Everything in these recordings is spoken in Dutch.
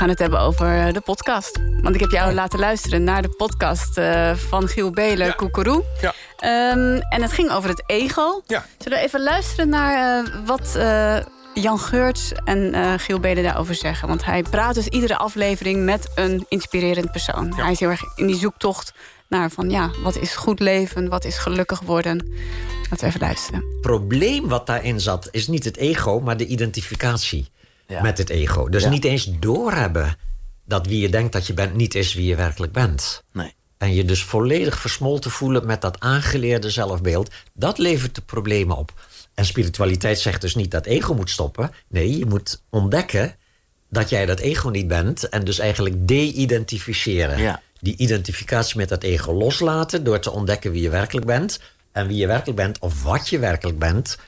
gaan het hebben over eh, de podcast. Want ik heb jou laten luisteren naar de podcast uh, van Giel Belen, ja. Koekeroe. Ja. Um, en het ging over het ego. Ja. Zullen we even luisteren naar uh, wat Jan Geurts en Giel Belen daarover zeggen? Want hij praat dus iedere aflevering met een inspirerend persoon. Hij is heel erg in die zoektocht naar van ja, wat is goed leven, wat is gelukkig worden. Laten we even luisteren. Het probleem wat daarin zat is niet het ego, maar de identificatie met het ego. Dus niet eens doorhebben dat wie je denkt dat je bent niet is wie je werkelijk bent. Nee. En je dus volledig versmolten voelen met dat aangeleerde zelfbeeld, dat levert de problemen op. En spiritualiteit zegt dus niet dat ego moet stoppen. Nee, je moet ontdekken dat jij dat ego niet bent en dus eigenlijk de-identificeren. Ja die identificatie met dat ego loslaten door te ontdekken wie je werkelijk bent. En wie je werkelijk bent, of wat je werkelijk bent,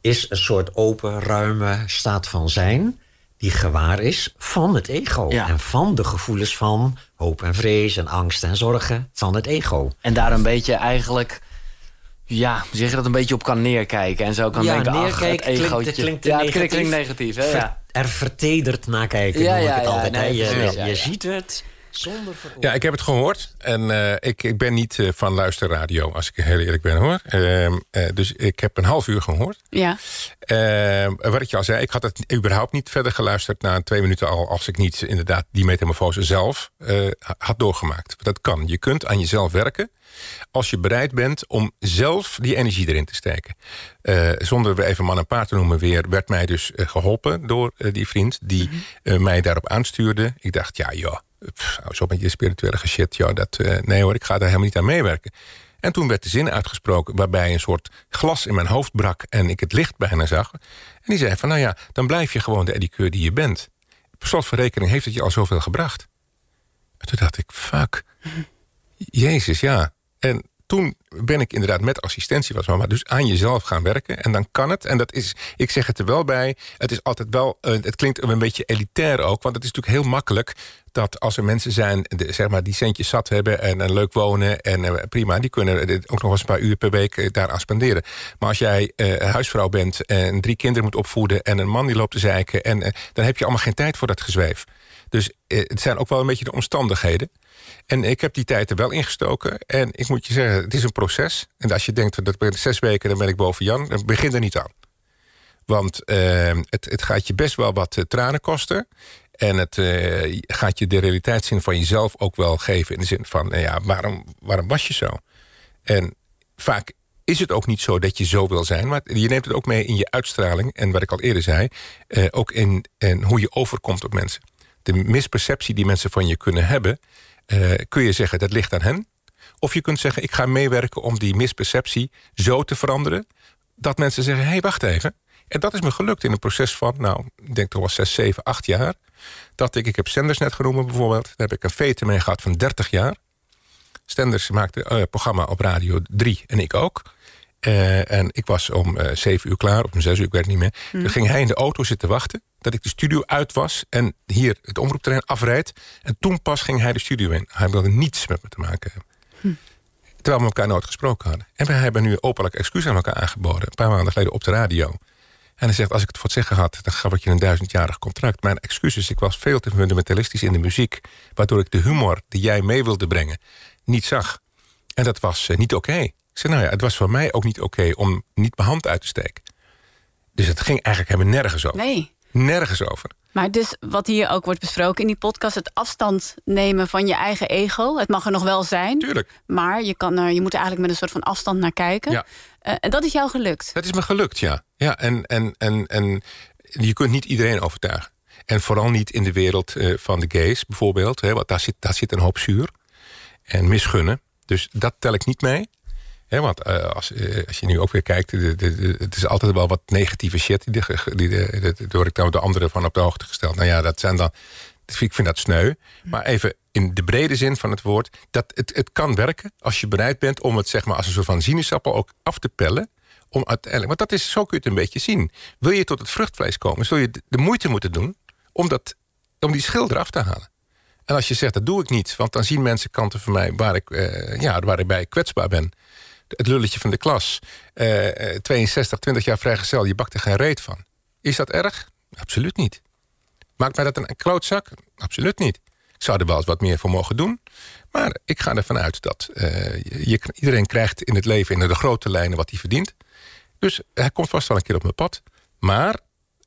is een soort open, ruime staat van zijn. Die gewaar is van het ego. En van de gevoelens van hoop en vrees en angst en zorgen van het ego. En daar een beetje eigenlijk ja, zeg je dat een beetje op kan neerkijken en zo kan denken, ach, het egootje. Klinkt, klinkt ja, het klinkt, negatief. Hè? Ja. Er vertederd naar kijken, ja, noem ik het altijd. Nee, je, je ziet het, zonder Ja, ik heb het gehoord. En uh, ik, ik ben niet uh, van luisterradio, als ik heel eerlijk ben hoor. Uh, dus ik heb een half uur gehoord. Ja. Ehm, wat ik je al zei, ik had het überhaupt niet verder geluisterd... na twee minuten al, als ik niet inderdaad die metamorfose zelf had doorgemaakt. Dat kan. Je kunt aan jezelf werken als je bereid bent om zelf die energie erin te steken. zonder we even man en paard te noemen weer... werd mij dus geholpen door die vriend die mhm. mij daarop aanstuurde. Ik dacht, ja joh zo met je spirituele shit, ja, dat, uh, nee hoor, ik ga daar helemaal niet aan meewerken. En toen werd de zin uitgesproken waarbij een soort glas in mijn hoofd brak... en ik het licht bijna zag. En die zei van, nou ja, dan blijf je gewoon de edikeur die je bent. Per slot van rekening heeft het je al zoveel gebracht. En toen dacht ik, fuck. Jezus, ja. En toen ben ik inderdaad met assistentie was maar dus aan jezelf gaan werken. En dan kan het. En dat is, ik zeg het er wel bij. Het is altijd wel, uh, het klinkt een beetje elitair ook. Want het is natuurlijk heel makkelijk dat als er mensen zijn zeg maar, die centjes zat hebben en, en leuk wonen en uh, prima, die kunnen ook nog eens een paar uur per week daar aan spenderen. Maar als jij huisvrouw bent en drie kinderen moet opvoeden en een man die loopt te zeiken, en, dan heb je allemaal geen tijd voor dat gezweef. Dus het zijn ook wel een beetje de omstandigheden. En ik heb die tijd er wel ingestoken. En ik moet je zeggen, het is een proces. En als je denkt, dat ben zes weken, dan ben ik boven Jan. Dan begin er niet aan. Want uh, het, het, gaat je best wel wat uh, tranen kosten. En het uh, gaat je de realiteitszin van jezelf ook wel geven. In de zin van, nou ja, waarom, waarom was je zo? En vaak is het ook niet zo dat je zo wil zijn. Maar je neemt het ook mee in je uitstraling. En wat ik al eerder zei, ook in, in hoe je overkomt op mensen. De misperceptie die mensen van je kunnen hebben kun je zeggen dat ligt aan hen. Of je kunt zeggen ik ga meewerken om die misperceptie zo te veranderen... dat mensen zeggen, hé, hey, wacht even. En dat is me gelukt in een proces van, nou, ik denk toch wel 6, 7, 8 jaar. Dat ik, ik heb Stenders net genoemd bijvoorbeeld. Daar heb ik een vete mee gehad van 30 jaar. Stenders maakte een uh, programma op Radio 3 en ik ook. Uh, en ik was om uh, 7 uur klaar, of om 6 uur, ik weet niet meer. Mm. Toen ging hij in de auto zitten wachten dat ik de studio uit was en hier het omroepterrein afrijd. En toen pas ging hij de studio in. Hij wilde niets met me te maken hebben. Terwijl we elkaar nooit gesproken hadden. En we hebben nu openlijk excuus aan elkaar aangeboden. Een paar maanden geleden op de radio. En hij zegt, als ik het voor het zeggen had... dan gaf ik je een duizendjarig contract. Mijn excuses, ik was veel te fundamentalistisch in de muziek... waardoor ik de humor die jij mee wilde brengen niet zag. En dat was uh, niet oké. Okay. Ik zei, nou ja, het was voor mij ook niet oké... Om niet mijn hand uit te steken. Dus het ging eigenlijk helemaal nergens over. Nee. Nergens over. Maar dus wat hier ook wordt besproken in die podcast... het afstand nemen van je eigen ego. Het mag er nog wel zijn. Tuurlijk. Maar je, kan er, je moet er eigenlijk met een soort van afstand naar kijken. Ja. Uh, en dat is jou gelukt? Dat is me gelukt, ja. ja en, en, en, en je kunt niet iedereen overtuigen. En vooral niet in de wereld uh, van de gays bijvoorbeeld. Hè, want daar zit, daar zit een hoop zuur. En misgunnen. Dus dat tel ik niet mee want uh, als, uh, als je nu ook weer kijkt, de, de, de, het is altijd wel wat negatieve shit. Die, die, die, door ik dan de anderen van op de hoogte gesteld. Nou ja, dat zijn dan. Ik vind dat sneu. Maar even in de brede zin van het woord. Dat het, het kan werken als je bereid bent om het zeg maar, als een soort van sinaasappel ook af te pellen. Om uiteindelijk, want dat is, zo kun je het een beetje zien. Wil je tot het vruchtvlees komen, zul je de moeite moeten doen om, dat, om die schil eraf te halen. En als je zegt, dat doe ik niet, want dan zien mensen kanten van mij waar ik, uh, ja, waar ik bij kwetsbaar ben het lulletje van de klas. Uh, 62, 20 jaar vrijgezel, je bakt er geen reet van. Is dat erg? Absoluut niet. Maakt mij dat een klootzak? Absoluut niet. Ik zou er wel eens wat meer voor mogen doen. Maar ik ga ervan uit dat je, iedereen krijgt in het leven... in de grote lijnen wat hij verdient. Dus hij komt vast wel een keer op mijn pad. Maar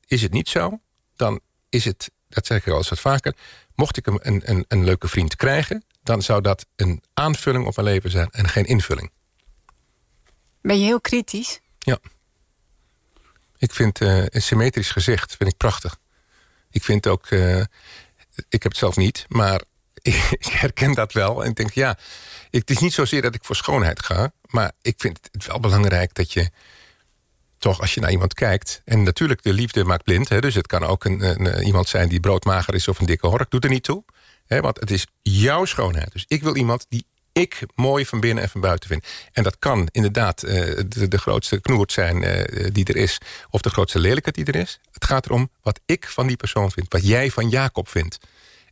is het niet zo, dan is het... dat zeg ik al eens wat vaker... mocht ik een, een, een leuke vriend krijgen... dan zou dat een aanvulling op mijn leven zijn en geen invulling. Ben je heel kritisch? Ja. Ik vind uh, een symmetrisch gezicht vind ik prachtig. Ik vind ook... Uh, ik heb het zelf niet, maar ik herken dat wel. En denk, ja, het is niet zozeer dat ik voor schoonheid ga... maar ik vind het wel belangrijk dat je toch als je naar iemand kijkt... en natuurlijk, de liefde maakt blind. Hè, dus het kan ook een, een, iemand zijn die broodmager is of een dikke hork. Doet er niet toe. Hè, want het is jouw schoonheid. Dus ik wil iemand die ik mooi van binnen en van buiten vind. En dat kan inderdaad uh, de, de, grootste knoert zijn uh, die er is... of de grootste lelijkheid die er is. Het gaat erom wat ik van die persoon vind. Wat jij van Jacob vindt.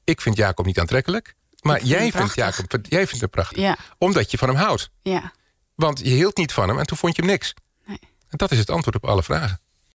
Ik vind Jacob niet aantrekkelijk. Maar jij vindt, Jacob, jij vindt hem prachtig. Ja. Omdat je van hem houdt. Ja. Want je hield niet van hem en toen vond je hem niks. Nee. En dat is het antwoord op alle vragen.